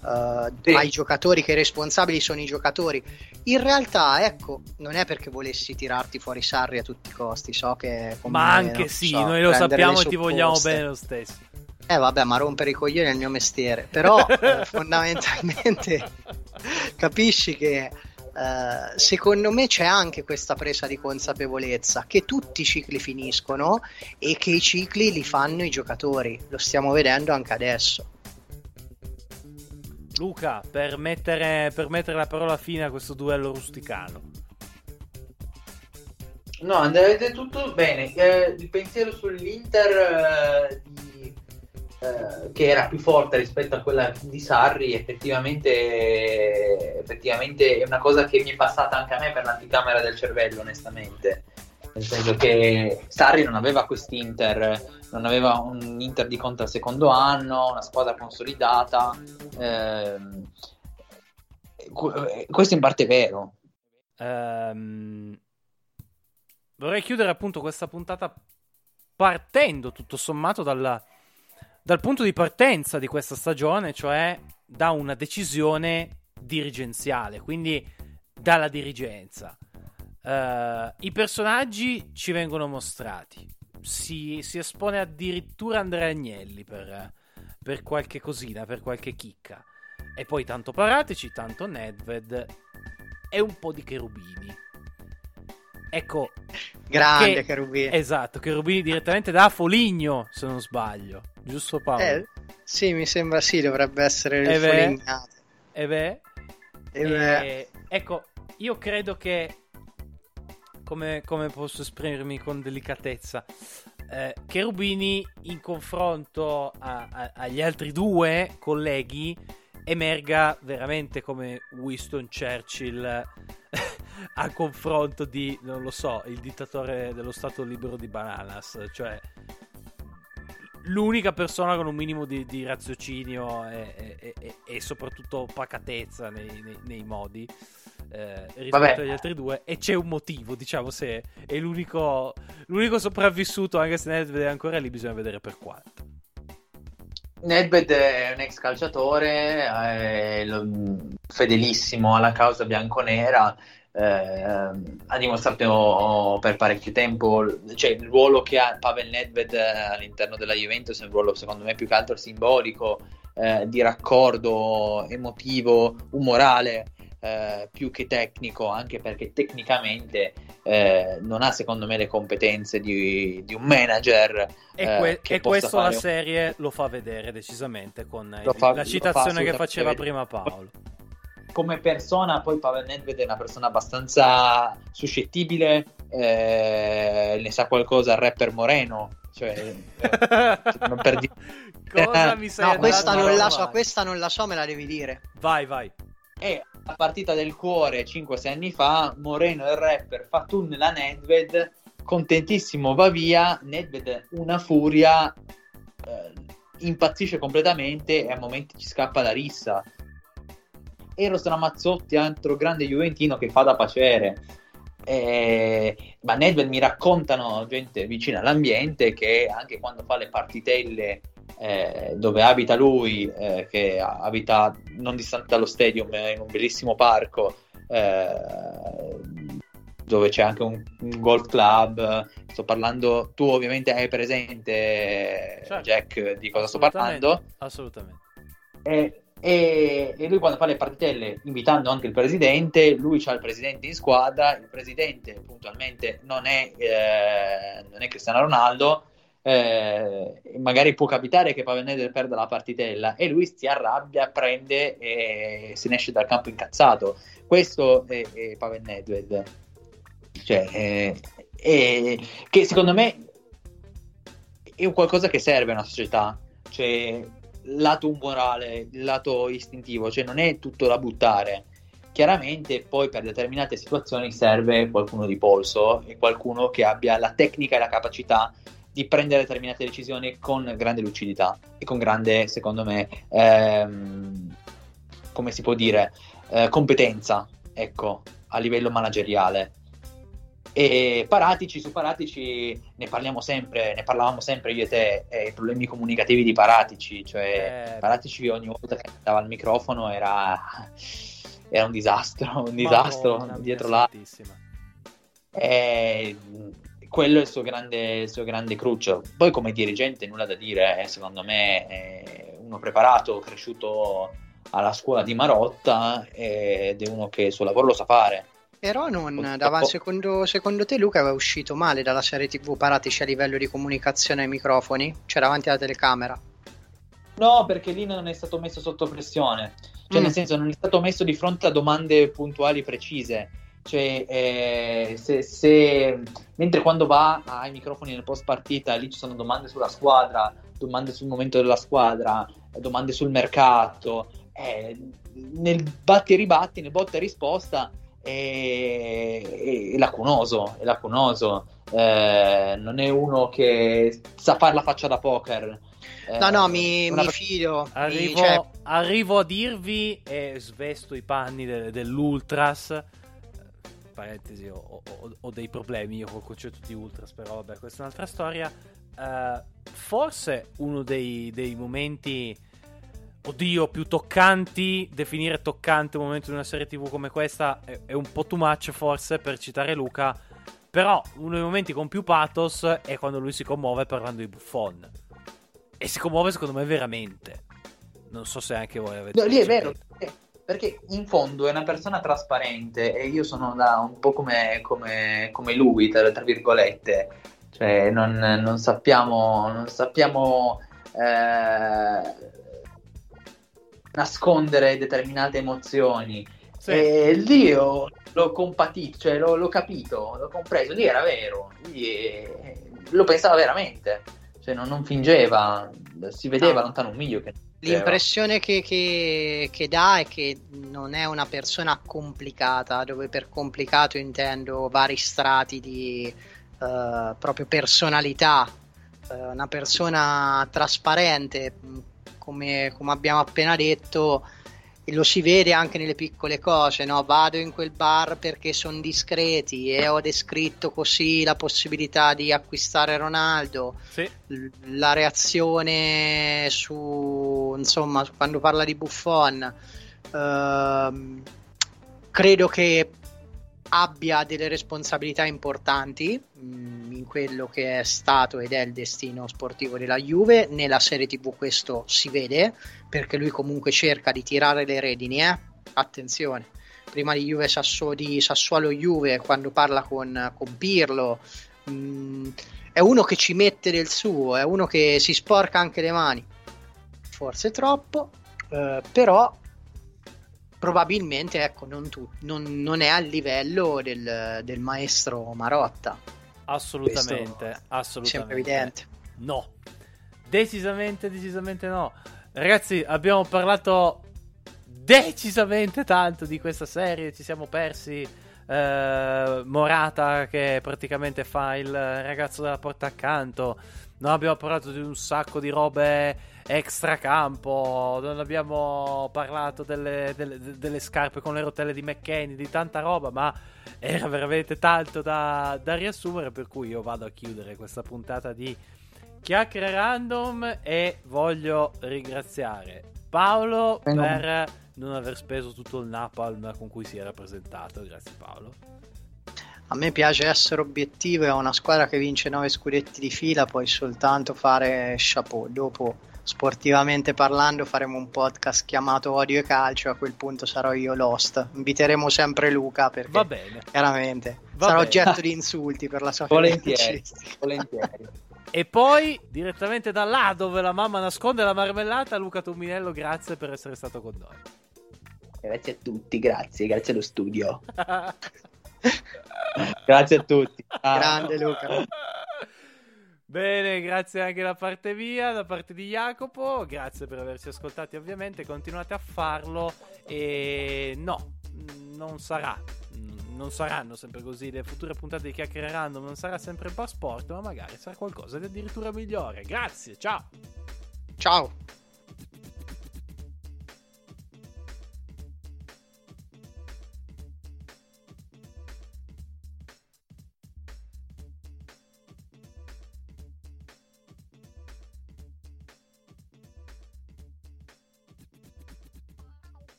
Uh, sì. ai giocatori che i responsabili sono i giocatori. In realtà ecco non è perché volessi tirarti fuori Sarri a tutti i costi so che ma anche sì so, noi lo sappiamo e ti vogliamo bene lo stesso. Eh vabbè ma rompere i coglioni è il mio mestiere però eh, fondamentalmente capisci che Uh, secondo me c'è anche questa presa di consapevolezza che tutti i cicli finiscono e che i cicli li fanno i giocatori. Lo stiamo vedendo anche adesso. Luca, per mettere, per mettere la parola fine a questo duello rusticano. No, andrete tutto bene. Eh, il pensiero sull'Inter eh, eh, che era più forte rispetto a quella di Sarri, effettivamente, effettivamente è una cosa che mi è passata anche a me per l'anticamera del cervello, onestamente. Nel senso che Sarri non aveva quest'Inter, non aveva un Inter di conto al secondo anno, una squadra consolidata. Ehm, questo in parte è vero. Um, vorrei chiudere appunto questa puntata partendo tutto sommato dalla, dal punto di partenza di questa stagione, cioè da una decisione dirigenziale, quindi dalla dirigenza. Uh, I personaggi ci vengono mostrati, si, si espone addirittura Andrea Agnelli per, per, qualche cosina, per qualche chicca. E poi tanto Paratici, tanto Nedved e un po' di Cherubini. Ecco. Grande che, Cherubini. Esatto, Cherubini direttamente da Foligno, se non sbaglio. Giusto Paolo? Eh, sì, mi sembra sì, dovrebbe essere il Folignato. E beh. E beh. Ecco, io credo che... Come, come posso esprimermi con delicatezza? Eh, Cherubini in confronto a, a, agli altri due colleghi emerga veramente come Winston Churchill a confronto di, non lo so, il dittatore dello Stato libero di Bananas, cioè l'unica persona con un minimo di, di raziocinio e, e, e, e, soprattutto pacatezza nei, nei, nei modi eh, rispetto Vabbè. agli altri due e c'è un motivo diciamo se è l'unico, l'unico sopravvissuto anche se Nedved è ancora lì bisogna vedere per quanto Nedved è un ex calciatore è fedelissimo alla causa bianconera eh, ha dimostrato per parecchio tempo cioè il ruolo che ha Pavel Nedved all'interno della Juventus è un ruolo secondo me più che altro simbolico eh, di raccordo emotivo, umorale eh, più che tecnico anche perché tecnicamente eh, non ha secondo me le competenze di, di un manager e, que- eh, e questo la serie lo fa vedere decisamente con fa, la citazione fa che faceva prima Paolo come persona, poi Pavel Nedved è una persona abbastanza suscettibile, eh, ne sa qualcosa il rapper Moreno. Cioè, eh, non per di... Cosa mi sai no, questa non la so, questa non la so, me la devi dire. Vai, vai. E la partita del cuore 5-6 anni fa, Moreno il rapper fa tunnel a Nedved, contentissimo va via, Nedved una furia, eh, impazzisce completamente e a momenti ci scappa la rissa Eros Ramazzotti, altro grande Juventino che fa da pacere. Eh, ma Nedved mi raccontano gente vicina all'ambiente che anche quando fa le partitelle eh, dove abita lui, eh, che abita non distante dallo stadium, in un bellissimo parco, eh, dove c'è anche un, un, golf club. Sto parlando, tu ovviamente hai presente, certo. Jack, di cosa sto parlando? Assolutamente. E, e, e, lui quando fa le partitelle, invitando anche il presidente, lui ha il presidente in squadra, il presidente puntualmente non è, eh, non è Cristiano Ronaldo, eh, magari può capitare che Nedved perda la partitella e lui si arrabbia, prende e se ne esce dal campo incazzato. Questo è, è Nedved. Cioè, è, è, che secondo me è un qualcosa che serve a una società. Cioè, lato umorale, lato istintivo, cioè non è tutto da buttare. Chiaramente poi per determinate situazioni serve qualcuno di polso e qualcuno che abbia la tecnica e la capacità di prendere determinate decisioni con grande lucidità e con grande, secondo me, ehm, come si può dire, eh, competenza, ecco, a livello manageriale. E Paratici, su Paratici ne parliamo sempre, ne parlavamo sempre io e te, eh, i problemi comunicativi di Paratici, cioè eh. Paratici ogni volta che andava al microfono era, era un disastro, un disastro Madonna, dietro là. E, quello è il suo grande, il suo grande cruccio. Poi come dirigente nulla da dire, eh, secondo me è uno preparato, cresciuto alla scuola di Marotta ed è uno che il suo lavoro lo sa fare. Però non, dava, secondo, secondo, te Luca aveva uscito male dalla serie TV Paratici a livello di comunicazione ai microfoni? Cioè davanti alla telecamera? No, perché lì non è stato messo sotto pressione. Cioè, mm. nel senso, non è stato messo di fronte a domande puntuali precise. Cioè, eh, se, se, mentre quando va ai microfoni nel post partita, lì ci sono domande sulla squadra, domande sul momento della squadra, domande sul mercato, eh, nel batti e ribatti, nel botta e risposta, è, è, lacunoso, è lacunoso. Eh, non è uno che sa fare la faccia da poker. no, no, mi, una... mi fido. Arrivo, mi, cioè... arrivo, a dirvi e svesto i panni de- dell'Ultras parentesi, ho, ho, ho, dei problemi io col concetto di Ultras, però vabbè, questa è un'altra storia. Uh, forse uno dei, dei, momenti, oddio, più toccanti, definire toccante un momento di una serie TV come questa è, è un po' too much forse per citare Luca, però uno dei momenti con più pathos è quando lui si commuove parlando di Buffon. E si commuove secondo me veramente. Non so se anche voi avete... No, lì è vero perché in fondo è una persona trasparente e io sono da un po' come, come, come lui, tra, tra, virgolette, cioè non, non sappiamo, non sappiamo eh, nascondere determinate emozioni. Sì. E lì io l'ho compatito, cioè l'ho, l'ho, capito, l'ho compreso, lì era vero, lì è, lo pensava veramente, cioè non, non fingeva, si vedeva no. lontano un miglio che L'impressione che, che, che, dà è che non è una persona complicata, dove per complicato intendo vari strati di uh, proprio personalità, uh, una persona trasparente, come, come abbiamo appena detto, e lo si vede anche nelle piccole cose, no? Vado in quel bar perché sono discreti e ho descritto così la possibilità di acquistare Ronaldo. Sì. La reazione su, insomma, quando parla di Buffon, ehm, credo che abbia delle responsabilità importanti mh, mm, in quello che è stato ed è il destino sportivo della Juve. Nella serie TV questo si vede perché lui comunque cerca di tirare le redini, eh? attenzione. Prima di, Juve Sassuolo, di Sassuolo Juve, quando parla con, con Pirlo, mh, mm, è uno che ci mette del suo, è uno che si sporca anche le mani. Forse troppo, eh, però probabilmente ecco, non, tu, non, non, è al livello del, del maestro Marotta. Assolutamente, assolutamente. Sempre evidente. No, decisamente, decisamente no. Ragazzi, abbiamo parlato decisamente tanto di questa serie, ci siamo persi. Eh, Morata che praticamente fa il ragazzo della porta accanto. non abbiamo parlato di un sacco di robe extracampo, non abbiamo parlato delle, delle, delle, scarpe con le rotelle di McKenny, di tanta roba, ma era veramente tanto da, da riassumere, per cui io vado a chiudere questa puntata di chiacchiere random e voglio ringraziare Paolo per non aver speso tutto il napalm con cui si era presentato. Grazie Paolo. A me piace essere obiettivo e a una squadra che vince 9 scudetti di fila puoi soltanto fare chapeau. Dopo, sportivamente parlando, faremo un podcast chiamato Odio e Calcio. A quel punto sarò io Lost. Inviteremo sempre Luca perché Va bene. chiaramente Va sarà bene. oggetto di insulti per la sua Volentieri. Volentieri. E poi, direttamente da là dove la mamma nasconde la marmellata, Luca Tominello, grazie per essere stato con noi. Grazie a tutti, grazie, grazie allo studio. grazie a tutti. Ah. Grande Luca. Bene, grazie anche da parte mia, da parte di Jacopo. Grazie per averci ascoltati, ovviamente. Continuate a farlo. E no, non sarà. Non saranno sempre così. Le future puntate di chiacchiere random non sarà sempre un passaporto, ma magari sarà qualcosa di addirittura migliore. Grazie, ciao. Ciao.